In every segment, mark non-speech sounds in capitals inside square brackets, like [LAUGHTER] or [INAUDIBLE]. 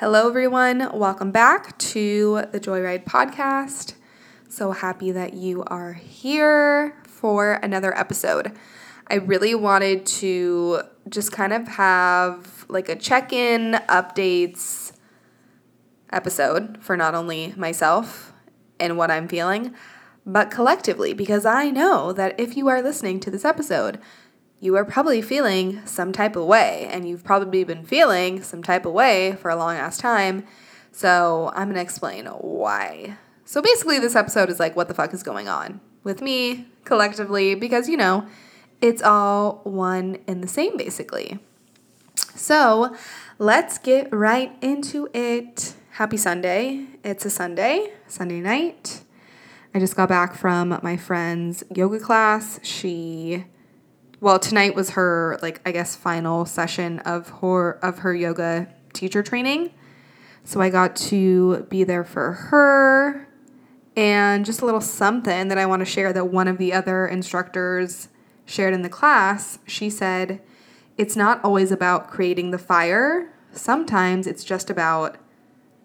Hello, everyone. Welcome back to the Joyride podcast. So happy that you are here for another episode. I really wanted to just kind of have like a check in updates episode for not only myself and what I'm feeling, but collectively, because I know that if you are listening to this episode, you are probably feeling some type of way, and you've probably been feeling some type of way for a long ass time. So, I'm gonna explain why. So, basically, this episode is like, what the fuck is going on with me collectively? Because, you know, it's all one and the same, basically. So, let's get right into it. Happy Sunday. It's a Sunday, Sunday night. I just got back from my friend's yoga class. She well, tonight was her like I guess final session of her of her yoga teacher training. So I got to be there for her and just a little something that I want to share that one of the other instructors shared in the class. She said, "It's not always about creating the fire. Sometimes it's just about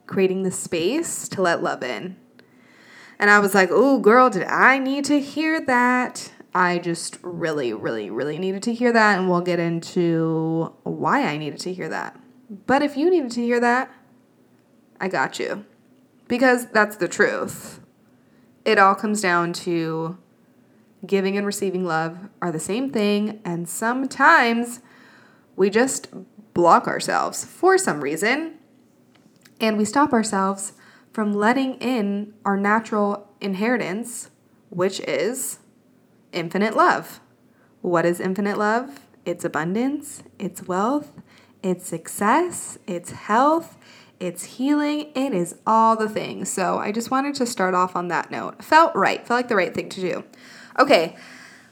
creating the space to let love in." And I was like, "Oh, girl, did I need to hear that?" I just really, really, really needed to hear that, and we'll get into why I needed to hear that. But if you needed to hear that, I got you. Because that's the truth. It all comes down to giving and receiving love are the same thing, and sometimes we just block ourselves for some reason, and we stop ourselves from letting in our natural inheritance, which is infinite love. What is infinite love? It's abundance, it's wealth, it's success, it's health, it's healing, it is all the things. So I just wanted to start off on that note. Felt right, felt like the right thing to do. Okay,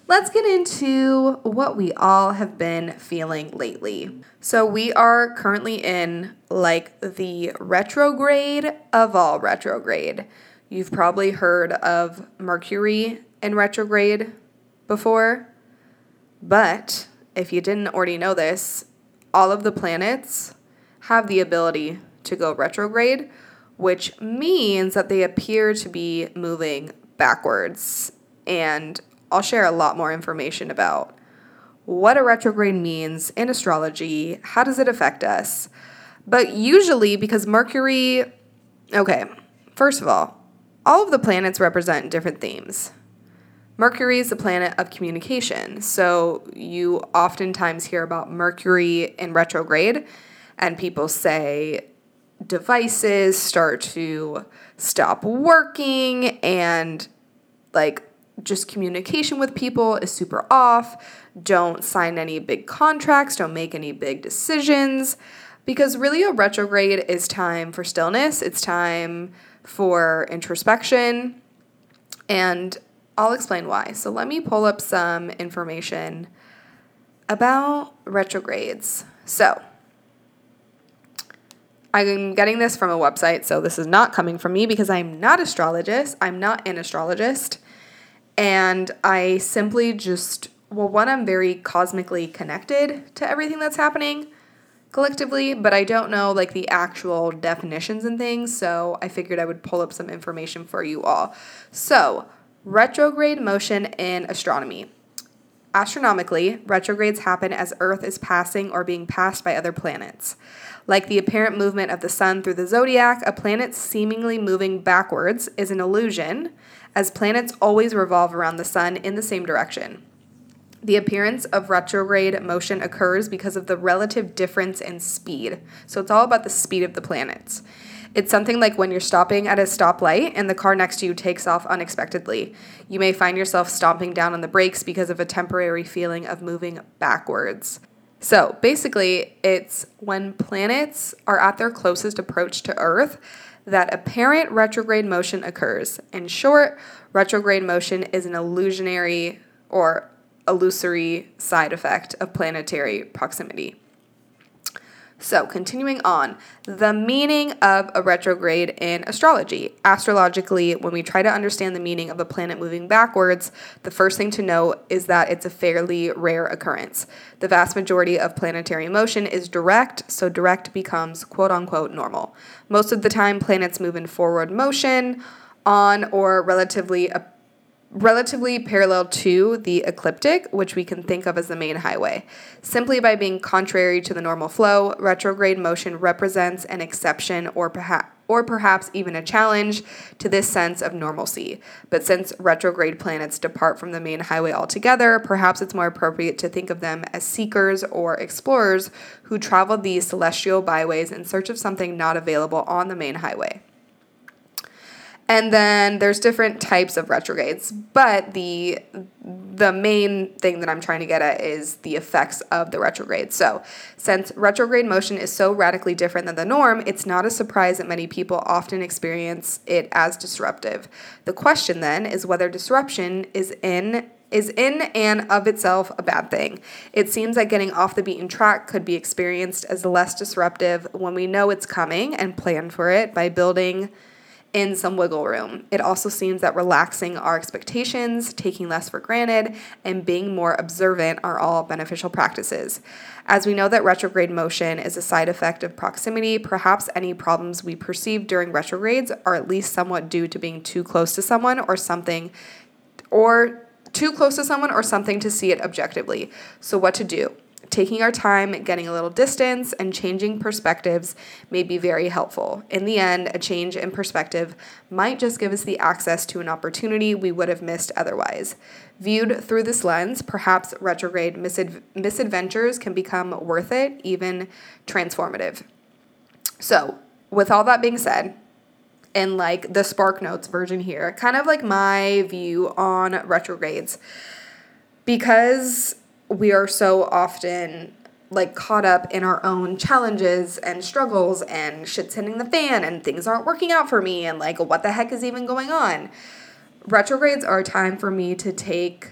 let's get into what we all have been feeling lately. So we are currently in like the retrograde of all retrograde. You've probably heard of Mercury in retrograde before. But if you didn't already know this, all of the planets have the ability to go retrograde, which means that they appear to be moving backwards. And I'll share a lot more information about what a retrograde means in astrology, how does it affect us. But usually, because Mercury, okay, first of all, all of the planets represent different themes. Mercury is the planet of communication. So you oftentimes hear about Mercury in retrograde, and people say devices start to stop working, and like just communication with people is super off. Don't sign any big contracts, don't make any big decisions. Because really, a retrograde is time for stillness, it's time for introspection. And I'll explain why. So let me pull up some information about retrogrades. So, I'm getting this from a website, so this is not coming from me because I'm not astrologist. I'm not an astrologist. And I simply just well, one, I'm very cosmically connected to everything that's happening collectively, but I don't know like the actual definitions and things, so I figured I would pull up some information for you all. So, Retrograde motion in astronomy. Astronomically, retrogrades happen as Earth is passing or being passed by other planets. Like the apparent movement of the sun through the zodiac, a planet seemingly moving backwards is an illusion, as planets always revolve around the sun in the same direction. The appearance of retrograde motion occurs because of the relative difference in speed. So it's all about the speed of the planets. It's something like when you're stopping at a stoplight and the car next to you takes off unexpectedly. You may find yourself stomping down on the brakes because of a temporary feeling of moving backwards. So basically, it's when planets are at their closest approach to Earth that apparent retrograde motion occurs. In short, retrograde motion is an illusionary or illusory side effect of planetary proximity. So, continuing on, the meaning of a retrograde in astrology. Astrologically, when we try to understand the meaning of a planet moving backwards, the first thing to know is that it's a fairly rare occurrence. The vast majority of planetary motion is direct, so direct becomes quote unquote normal. Most of the time, planets move in forward motion on or relatively relatively parallel to the ecliptic, which we can think of as the main highway. Simply by being contrary to the normal flow, retrograde motion represents an exception or perhaps or perhaps even a challenge to this sense of normalcy. But since retrograde planets depart from the main highway altogether, perhaps it's more appropriate to think of them as seekers or explorers who travel these celestial byways in search of something not available on the main highway. And then there's different types of retrogrades, but the the main thing that I'm trying to get at is the effects of the retrograde. So, since retrograde motion is so radically different than the norm, it's not a surprise that many people often experience it as disruptive. The question then is whether disruption is in is in and of itself a bad thing. It seems that getting off the beaten track could be experienced as less disruptive when we know it's coming and plan for it by building in some wiggle room. It also seems that relaxing our expectations, taking less for granted, and being more observant are all beneficial practices. As we know that retrograde motion is a side effect of proximity, perhaps any problems we perceive during retrogrades are at least somewhat due to being too close to someone or something or too close to someone or something to see it objectively. So what to do? Taking our time, getting a little distance, and changing perspectives may be very helpful. In the end, a change in perspective might just give us the access to an opportunity we would have missed otherwise. Viewed through this lens, perhaps retrograde misadv- misadventures can become worth it, even transformative. So, with all that being said, in like the Spark Notes version here, kind of like my view on retrogrades. Because we are so often like caught up in our own challenges and struggles and shit's hitting the fan and things aren't working out for me and like what the heck is even going on. Retrogrades are a time for me to take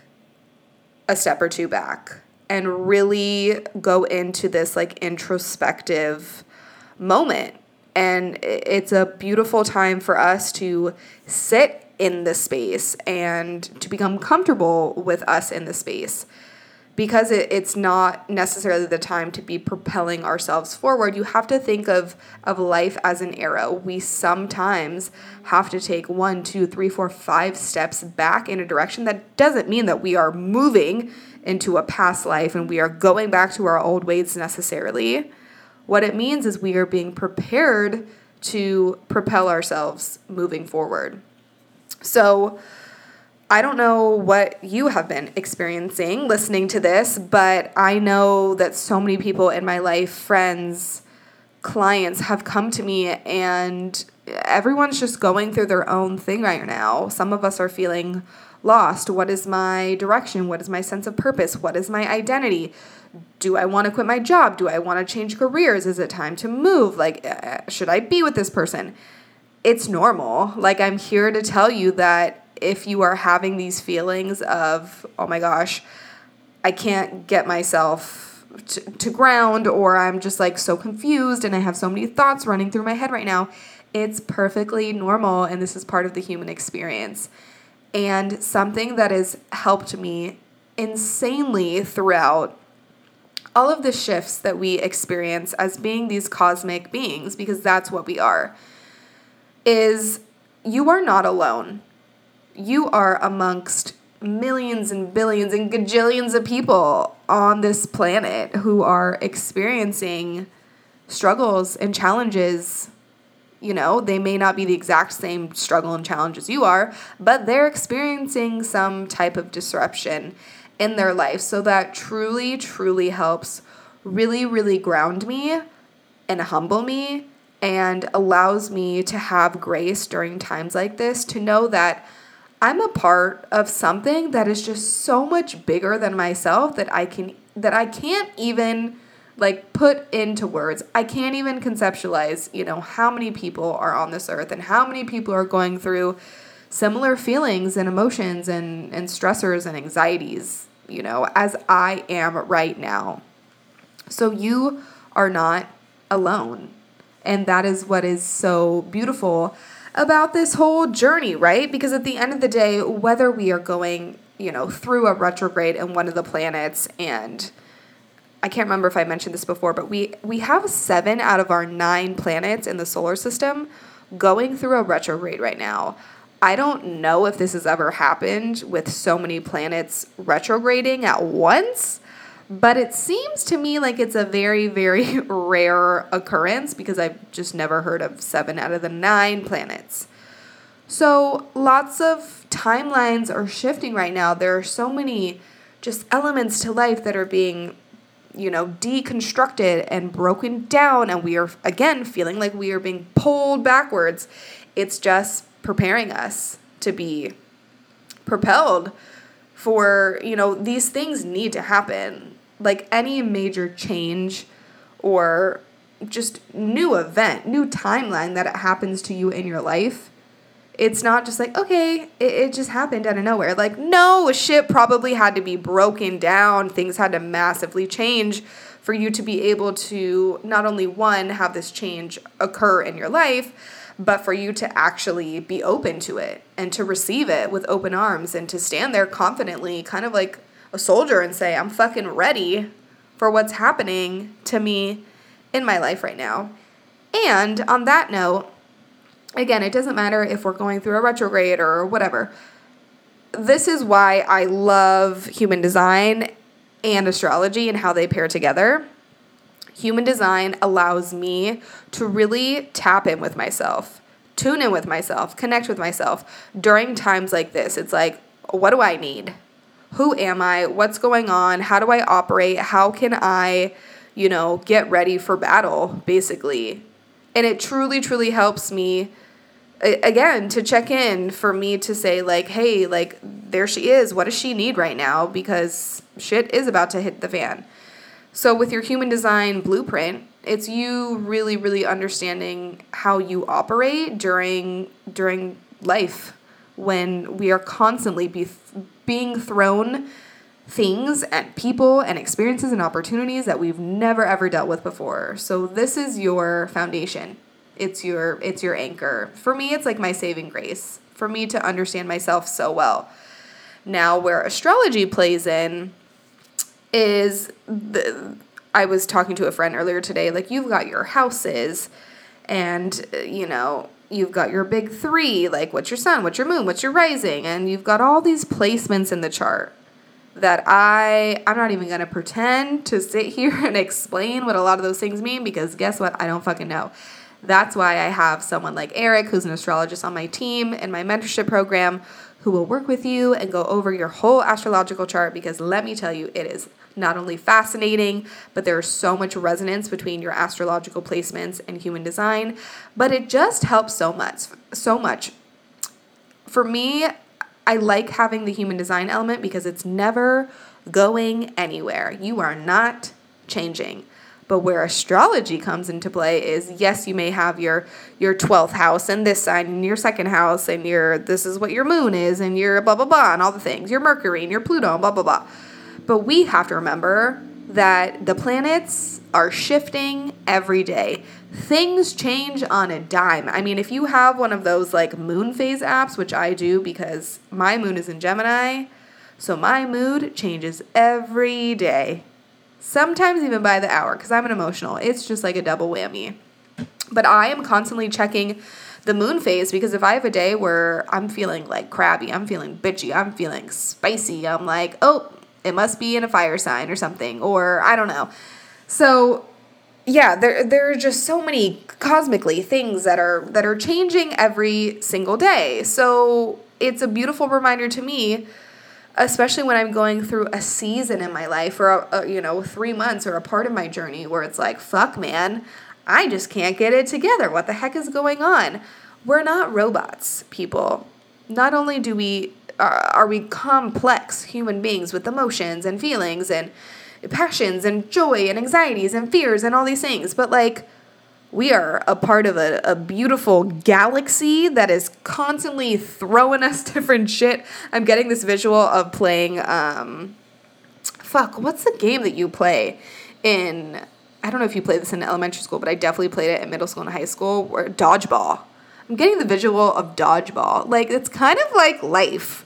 a step or two back and really go into this like introspective moment. And it's a beautiful time for us to sit in the space and to become comfortable with us in the space because it, it's not necessarily the time to be propelling ourselves forward you have to think of of life as an arrow. We sometimes have to take one two three four five steps back in a direction that doesn't mean that we are moving into a past life and we are going back to our old ways necessarily. What it means is we are being prepared to propel ourselves moving forward. So I don't know what you have been experiencing listening to this, but I know that so many people in my life, friends, clients, have come to me and everyone's just going through their own thing right now. Some of us are feeling lost. What is my direction? What is my sense of purpose? What is my identity? Do I want to quit my job? Do I want to change careers? Is it time to move? Like, uh, should I be with this person? It's normal. Like, I'm here to tell you that if you are having these feelings of, oh my gosh, I can't get myself to, to ground, or I'm just like so confused and I have so many thoughts running through my head right now, it's perfectly normal and this is part of the human experience. And something that has helped me insanely throughout all of the shifts that we experience as being these cosmic beings, because that's what we are, is you are not alone you are amongst millions and billions and gajillions of people on this planet who are experiencing struggles and challenges. You know, they may not be the exact same struggle and challenge as you are, but they're experiencing some type of disruption in their life. So that truly, truly helps really, really ground me and humble me and allows me to have grace during times like this to know that I'm a part of something that is just so much bigger than myself that I can that I can't even like put into words. I can't even conceptualize, you know, how many people are on this earth and how many people are going through similar feelings and emotions and and stressors and anxieties, you know, as I am right now. So you are not alone. And that is what is so beautiful about this whole journey, right? Because at the end of the day, whether we are going, you know, through a retrograde in one of the planets and I can't remember if I mentioned this before, but we we have 7 out of our 9 planets in the solar system going through a retrograde right now. I don't know if this has ever happened with so many planets retrograding at once, but it seems to me like it's a very, very [LAUGHS] rare occurrence because I've just never heard of seven out of the nine planets. So lots of timelines are shifting right now. There are so many just elements to life that are being, you know, deconstructed and broken down, and we are, again, feeling like we are being pulled backwards. It's just preparing us to be propelled for, you know, these things need to happen like any major change or just new event, new timeline that it happens to you in your life, it's not just like, okay, it, it just happened out of nowhere. Like, no, shit probably had to be broken down. Things had to massively change for you to be able to not only one, have this change occur in your life, but for you to actually be open to it and to receive it with open arms and to stand there confidently, kind of like a soldier and say, I'm fucking ready for what's happening to me in my life right now. And on that note, again, it doesn't matter if we're going through a retrograde or whatever. This is why I love human design and astrology and how they pair together. Human design allows me to really tap in with myself, tune in with myself, connect with myself during times like this. It's like, what do I need? Who am I? What's going on? How do I operate? How can I, you know, get ready for battle, basically? And it truly, truly helps me, again, to check in for me to say, like, hey, like, there she is. What does she need right now? Because shit is about to hit the fan. So, with your human design blueprint, it's you really, really understanding how you operate during during life when we are constantly be being thrown things and people and experiences and opportunities that we've never ever dealt with before. So this is your foundation. It's your it's your anchor. For me it's like my saving grace. For me to understand myself so well. Now where astrology plays in is the I was talking to a friend earlier today like you've got your houses and you know you've got your big three like what's your sun what's your moon what's your rising and you've got all these placements in the chart that i i'm not even going to pretend to sit [LAUGHS] here and explain what a lot of those things mean because guess what? I don't fucking know. That's why i have someone like eric who's an astrologist on my team in my mentorship program who will work with you and go over your whole astrological chart because let me tell you it is not only fascinating, but there's so much resonance between your astrological placements and human design. But it just helps so much. So much. For me, I like having the human design element because it's never going anywhere. You are not changing. But where astrology comes into play is yes, you may have your your 12th house and this sign and your second house and your this is what your moon is and your blah blah blah and all the things, your Mercury and your Pluto and blah blah blah. But we have to remember that the planets are shifting every day. Things change on a dime. I mean, if you have one of those like moon phase apps, which I do because my moon is in Gemini, so my mood changes every day. Sometimes even by the hour because I'm an emotional. It's just like a double whammy. But I am constantly checking the moon phase because if I have a day where I'm feeling like crabby, I'm feeling bitchy, I'm feeling spicy, I'm like, oh, it must be in a fire sign or something, or I don't know. So yeah, there there are just so many cosmically things that are that are changing every single day. So it's a beautiful reminder to me, especially when I'm going through a season in my life or a, a, you know three months or a part of my journey where it's like, fuck, man, I just can't get it together. What the heck is going on? We're not robots, people. Not only do we are, are we complex human beings with emotions and feelings and passions and joy and anxieties and fears and all these things. But like, we are a part of a, a beautiful galaxy that is constantly throwing us [LAUGHS] different shit. I'm getting this visual of playing, um, fuck, what's the game that you play in I don't know if you played this in elementary school, but I definitely played it in middle school and high school, where dodgeball. I'm getting the visual of dodgeball. Like, it's kind of like life.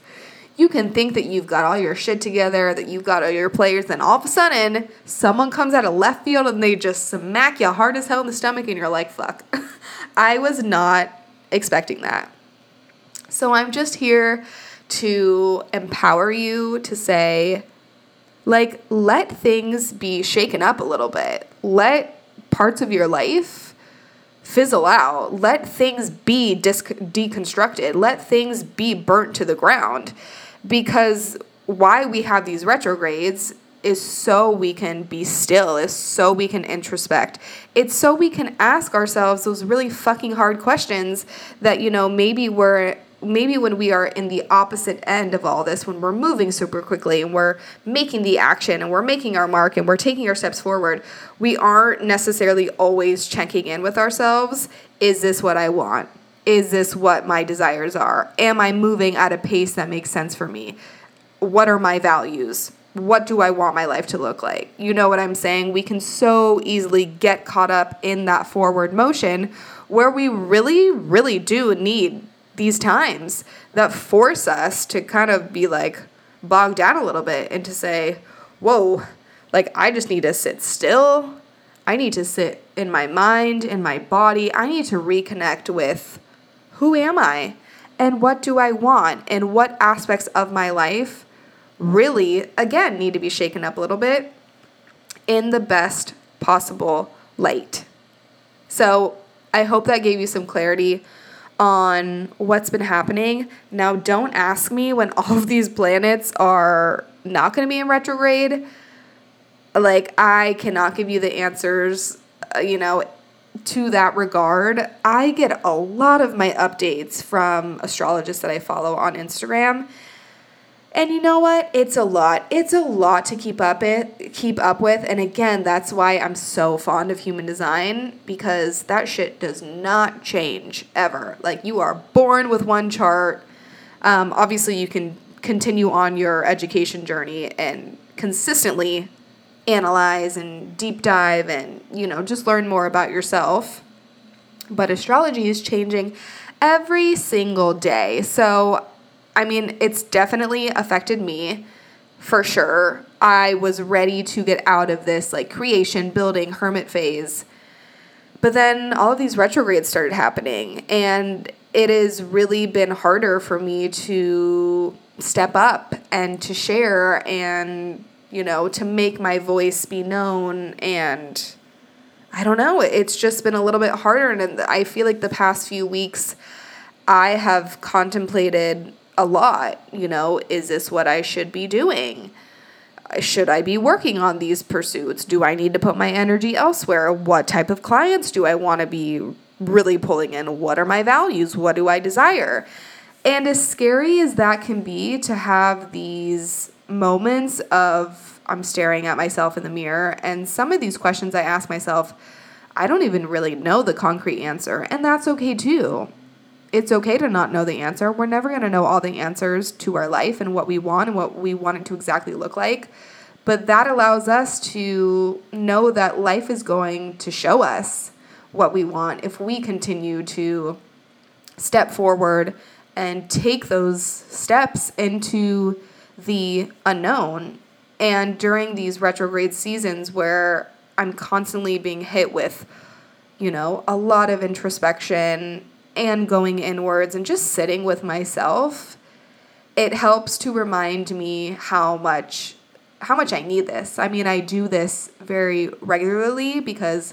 You can think that you've got all your shit together, that you've got all your players, then all of a sudden, someone comes out of left field and they just smack you hard as hell in the stomach, and you're like, fuck. [LAUGHS] I was not expecting that. So I'm just here to empower you to say, like, let things be shaken up a little bit. Let parts of your life fizzle out. Let things be deconstructed. Let things be burnt to the ground. Because why we have these retrogrades is so we can be still, is so we can introspect. It's so we can ask ourselves those really fucking hard questions that, you know, maybe we're maybe when we are in the opposite end of all this, when we're moving super quickly and we're making the action and we're making our mark and we're taking our steps forward, we aren't necessarily always checking in with ourselves. Is this what I want? Is this what my desires are? Am I moving at a pace that makes sense for me? What are my values? What do I want my life to look like? You know what I'm saying? We can so easily get caught up in that forward motion where we really, really do need these times that force us to kind of be like bogged down a little bit and to say, whoa, like I just need to sit still. I need to sit in my mind, in my body. I need to reconnect with who am I and what do I want and what aspects of my life really, again, need to be shaken up a little bit in the best possible light. So I hope that gave you some clarity on what's been happening. Now, don't ask me when [LAUGHS] all of these planets are not going to be in retrograde. Like, I cannot give you the answers, uh, you know, to that regard. I get a lot of my updates from astrologists that I follow on Instagram and you know what? It's a lot. It's a lot to keep up it keep up with. And again, that's why I'm so fond of human design because that shit does not change ever. Like you are born with one chart. Um, obviously, you can continue on your education journey and consistently analyze and deep dive and you know just learn more about yourself. But astrology is changing every single day. So I mean, it's definitely affected me for sure. I was ready to get out of this like creation, building, hermit phase. But then all of these retrogrades started happening, and it has really been harder for me to step up and to share and, you know, to make my voice be known. And I don't know, it's just been a little bit harder. And I feel like the past few weeks, I have contemplated a lot. You know, is this what I should be doing? Should I be working on these pursuits? Do I need to put my energy elsewhere? What type of clients do I want to be really pulling in? What are my values? What do I desire? And as scary as that can be to have these moments of I'm staring at myself in the mirror, and some of these questions I ask myself, I don't even really know the concrete answer, and that's okay too it's okay to not know the answer. We're never going to know all the answers to our life and what we want and what we want it to exactly look like. But that allows us to know that life is going to show us what we want if we continue to step forward and take those steps into the unknown. And during these retrograde seasons where I'm constantly being hit with, you know, a lot of introspection and going inwards and just sitting with myself, it helps to remind me how much how much I need this. I mean, I do this very regularly because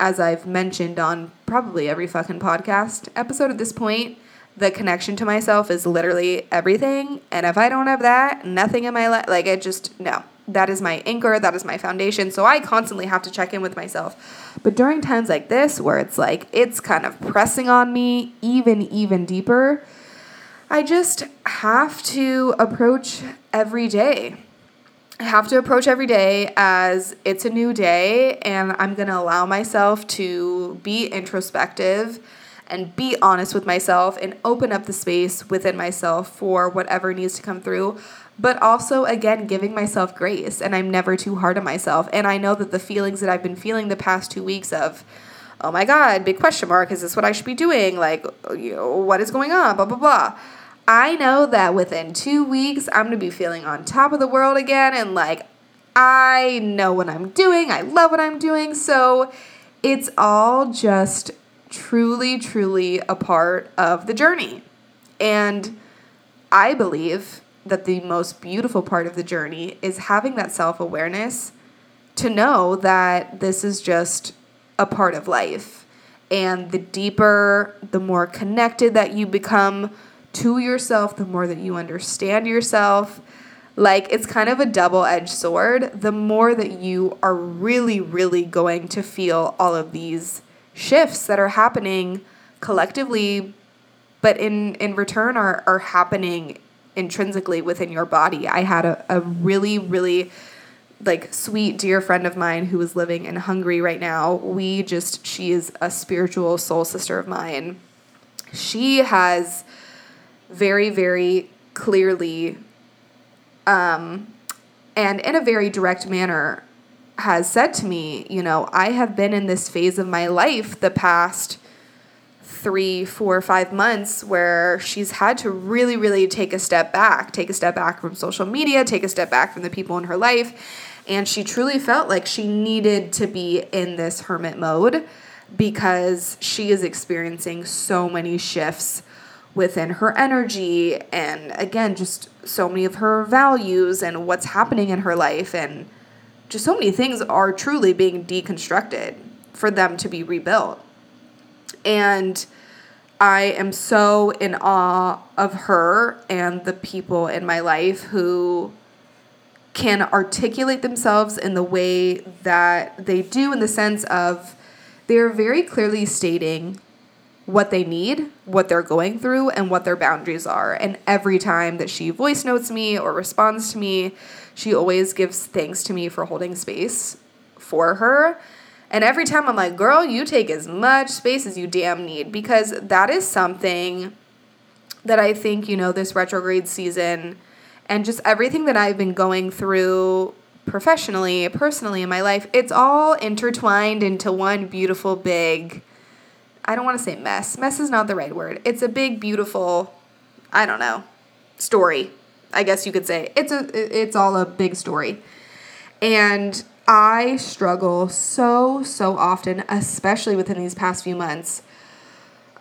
as I've mentioned on probably every fucking podcast episode at this point, the connection to myself is literally everything. And if I don't have that, nothing in my life, like it just, no that is my anchor, that is my foundation. So I constantly have to check in with myself. But during times like this, where it's like it's kind of pressing on me even, even deeper, I just have to approach every day. I have to approach every day as it's a new day, and I'm going to allow myself to be introspective and be honest with myself and open up the space within myself for whatever needs to come through. But also, again, giving myself grace, and I'm never too hard on myself. And I know that the feelings that I've been feeling the past two weeks of, oh my God, big question mark, is this what I should be doing? Like, you know, what is going on? Blah, blah, blah. I know that within two weeks, I'm gonna be feeling on top of the world again, and like, I know what I'm doing, I love what I'm doing. So it's all just truly, truly a part of the journey. And I believe that the most beautiful part of the journey is having that self awareness to know that this is just a part of life. And the deeper, the more connected that you become to yourself, the more that you understand yourself. Like it's kind of a double edged sword. The more that you are really, really going to feel all of these shifts that are happening collectively, but in, in return are, are happening intrinsically within your body. I had a, a really, really like sweet dear friend of mine who is living in Hungary right now. We just she is a spiritual soul sister of mine. She has very, very clearly um, and in a very direct manner has said to me, you know, I have been in this phase of my life the past three, four, five months where she's had to really, really take a step back, take a step back from social media, take a step back from the people in her life. And she truly felt like she needed to be in this hermit mode because she is experiencing so many shifts within her energy and again just so many of her values and what's happening in her life and just so many things are truly being deconstructed for them to be rebuilt and i am so in awe of her and the people in my life who can articulate themselves in the way that they do in the sense of they're very clearly stating what they need, what they're going through, and what their boundaries are. And every time that she voice notes me or responds to me, she always gives thanks to me for holding space for her. And every time I'm like, girl, you take as much space as you damn need because that is something that I think, you know, this retrograde season and just everything that I've been going through professionally, personally in my life, it's all intertwined into one beautiful big I don't want to say mess. Mess is not the right word. It's a big, beautiful, I don't know, story. I guess you could say it's a it's all a big story. And I struggle so so often, especially within these past few months.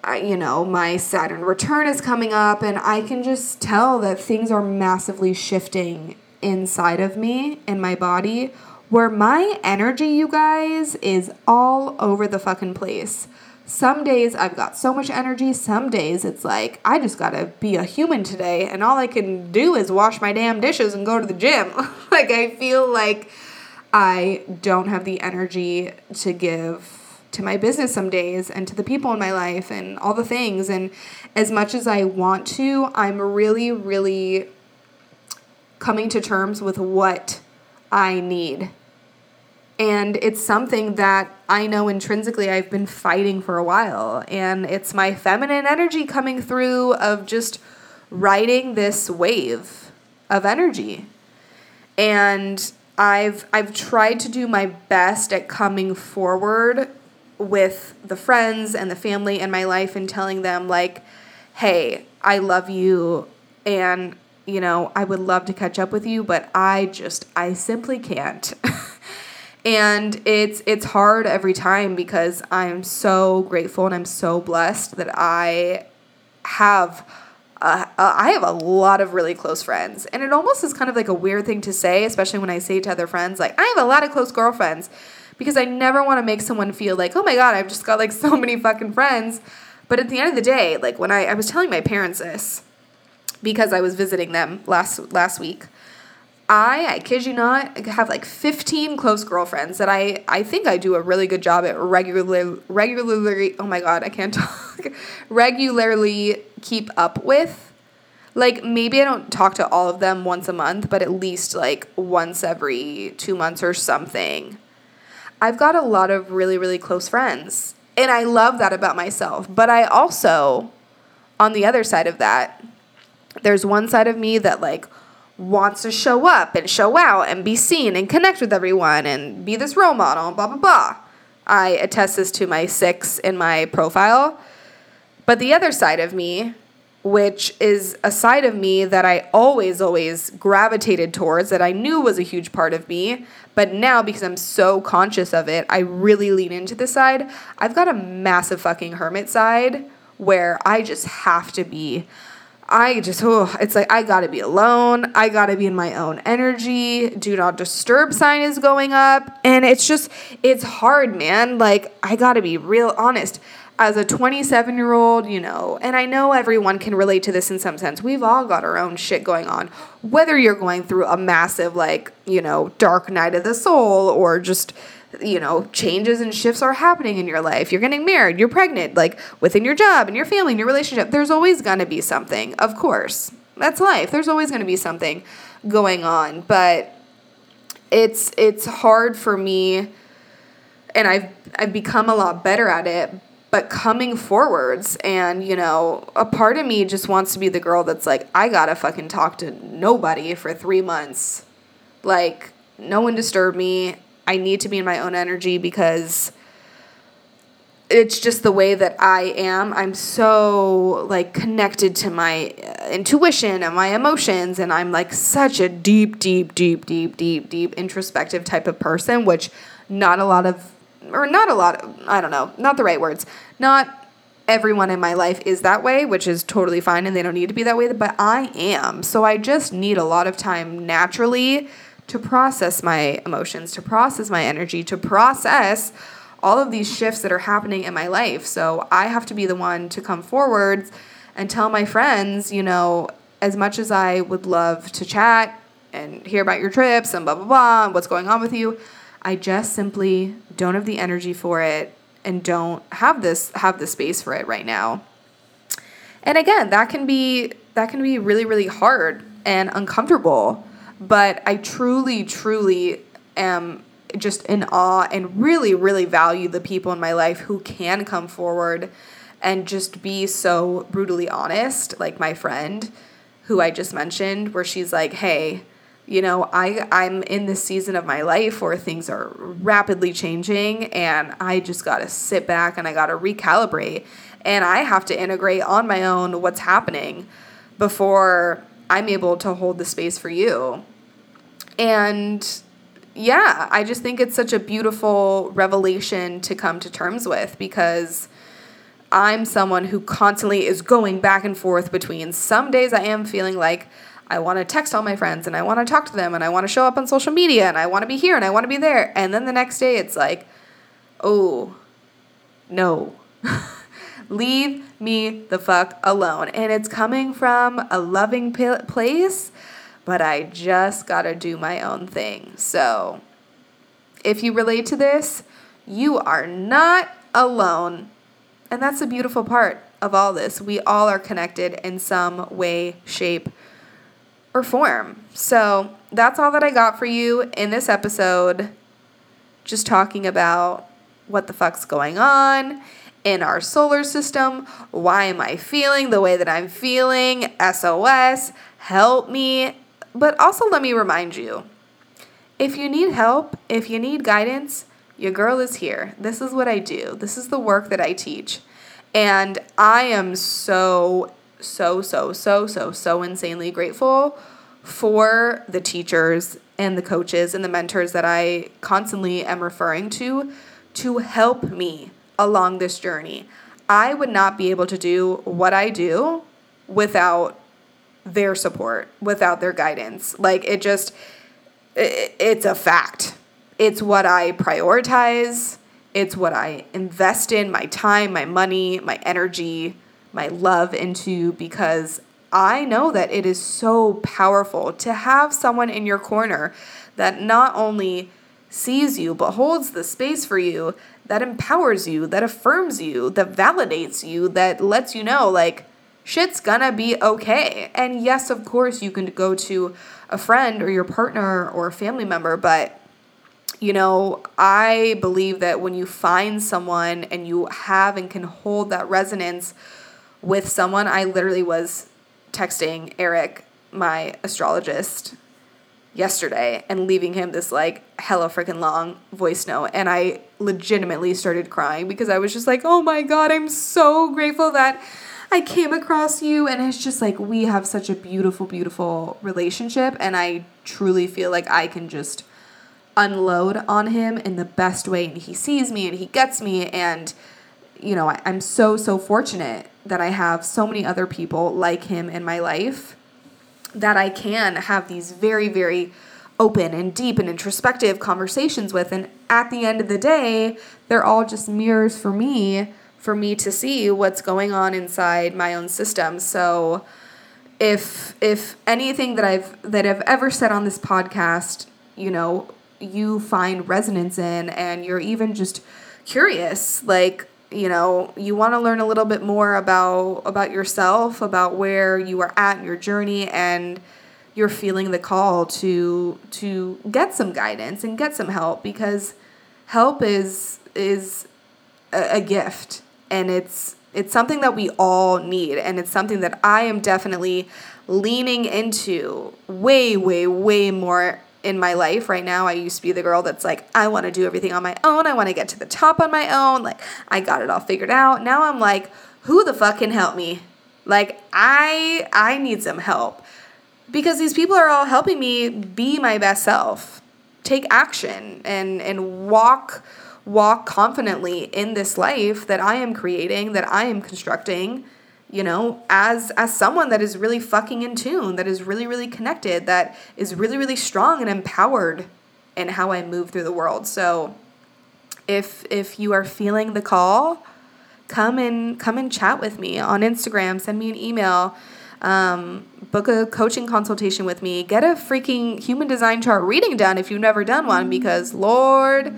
I, you know, my Saturn return is coming up, and I can just tell that things are massively shifting inside of me in my body, where my energy, you guys, is all over the fucking place. Some days I've got so much energy, some days it's like I just gotta be a human today and all I can do is wash my damn dishes and go to the gym. [LAUGHS] like I feel like I don't have the energy to give to my business some days and to the people in my life and all the things. And as much as I want to, I'm really, really coming to terms with what I need and it's something that I know intrinsically I've been fighting for a while. And it's my feminine energy coming through of just riding this wave of energy. And I've I've tried to do my best at coming forward with the friends and the family and my life and telling them like, "Hey, I love you and you know, I would love to catch up with you, but I just I simply can't." [LAUGHS] and it's it's hard every time because I'm so grateful and I'm so blessed that I have uh, I have a lot of really close friends, and it almost is kind of like a weird thing to say, especially when I say to other friends, like I have a lot of close girlfriends, because I never want to make someone feel like, oh my god, I've just got like [LAUGHS] so many fucking friends. But at the end of the day, like when I I was telling my parents this, because I was visiting them last last week, I, I kid you not, have like 15 close girlfriends that I, I think I do a really good job at regularly, regularly, oh my God, I can't [LAUGHS] talk, regularly keep up with. Like maybe I don't talk to all of them once a month, but at least like once every two months or something. I've got a lot of really, really close friends. And I love that about myself. But I also, on the other side of that, there's one side of me that like wants to show up and show out and be seen and connect with everyone and be this role model blah blah blah. I attest this to my six in my profile. But the other side of me, which is a side of me that I always, always gravitated towards, that I knew was a huge part of me, but now because I'm so conscious of it, I really lean into this side. I've got a massive fucking hermit side where I just have to be I just, oh, it's like I gotta be alone. I gotta be in my own energy. Do not disturb sign is going up. And it's just, it's hard, man. Like, I gotta be real honest. As a 27 year old, you know, and I know everyone can relate to this in some sense. We've all got our own shit going on. Whether you're going through a massive, like, you know, dark night of the soul or just, you know, changes and shifts are happening in your life. You're getting married, you're pregnant, like within your job and your family and your relationship. There's always going to be something, of course. That's life. There's always going to be something going on, but it's it's hard for me and I've I've become a lot better at it, but coming forwards and you know a part of me just wants to be the girl that's like i gotta fucking talk to nobody for three months like no one disturbed me I need to be in my own energy because it's just the way that I am. I'm so like connected to my uh, intuition and my emotions and I'm like such a deep deep deep deep deep deep introspective type of person which not a lot of or not a lot of, I don't know, not the right words. Not everyone in my life is that way, which is totally fine and they don't need to be that way, but I am. So I just need a lot of time naturally to process my emotions, to process my energy, to process all of these shifts that are happening in my life. So I have to be the one to come forward and tell my friends, you know, as much as I would love to chat and hear about your trips and blah, blah, blah, and what's going on with you, I just simply don't have the energy for it and don't have this have the space for it right now. And again, that can be that can be really really hard and uncomfortable but I truly, truly am just in awe and really, really value the people in my life who can come forward and just be so brutally honest, like my friend who I just mentioned, where she's like, hey, you know, I, I'm in this season of my life where things are rapidly changing and I just gotta sit back and I gotta recalibrate and I have to integrate on my own what's happening before I'm able to hold the space for you. And yeah, I just think it's such a beautiful revelation to come to terms with because I'm someone who constantly is going back and forth between some days I am feeling like I want to text all my friends and I want to talk to them and I want to show up on social media and I want to be here and I want to be there. And then the next day it's like, oh, no. [LAUGHS] Leave me the fuck alone. And it's coming from a loving place, but I just got to do my own thing. So if you relate to this, you are not alone. And that's the beautiful part of all this. We all are connected in some way, shape, or form. So that's all that I got for you in this episode. Just talking about what the fuck's going on in our solar system. Why am I feeling the way that I'm feeling? SOS, help me. But also, let me remind you if you need help, if you need guidance, your girl is here. This is what I do, this is the work that I teach. And I am so, so, so, so, so, so insanely grateful for the teachers and the coaches and the mentors that I constantly am referring to to help me along this journey. I would not be able to do what I do without their support, without their guidance. Like it just, it, it's a fact. It's what I prioritize. It's what I invest in my time, my money, my energy, my love into because I know that it is so powerful to have someone in your corner that not only sees you but holds the space for you that empowers you, that affirms you, that validates you, that lets you know, like, shit's gonna be okay. And yes, of course, you can go to a friend or your partner or a family member, but you know, I believe that when you find someone and you have and can hold that resonance with someone, I literally was texting Eric, my astrologist, yesterday and leaving him this like hella freaking long voice note. And I legitimately started crying because I was just like, oh my God, I'm so grateful that I came across you. And it's just like, we have such a beautiful, beautiful relationship. And I truly feel like I can just unload on him in the best way and he sees me and he gets me and you know I, i'm so so fortunate that i have so many other people like him in my life that i can have these very very open and deep and introspective conversations with. And at the end of the day they're all just mirrors for me for me to see what's going on inside my own system. So if if anything that i've that i've ever said on this podcast you know you find resonance in and you're even just curious like you know you want to learn a little bit more about about yourself about where you are at in your journey and you're feeling the call to to get some guidance and get some help because help is is a, a gift and it's it's something that we all need and it's something that I am definitely leaning into way way way more in my life right now. I used to be the girl that's like, I want to do everything on my own. I want to get to the top on my own. Like, I got it all figured out. Now I'm like, who the fuck can help me? Like, I I need some help. Because these people are all helping me be my best self. Take action and and walk walk confidently in this life that I am creating, that I am constructing you know as as someone that is really fucking in tune that is really really connected that is really really strong and empowered in how i move through the world. So if if you are feeling the call come and come and chat with me on instagram. Send me an email. Um, book a coaching consultation with me. Get a freaking human design chart reading done if you've never done one because lord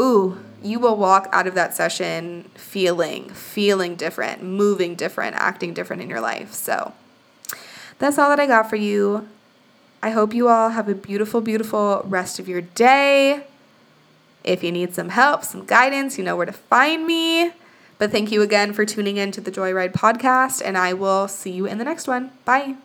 ooh you will walk out of that session feeling, feeling different, moving different, acting different in your life. So that's all that I got for you. I hope you all have a beautiful, beautiful rest of your day. If you need some help, some guidance, you know where to find me. But thank you again for tuning in to the Joy Ride podcast, and I will see you in the next one. Bye.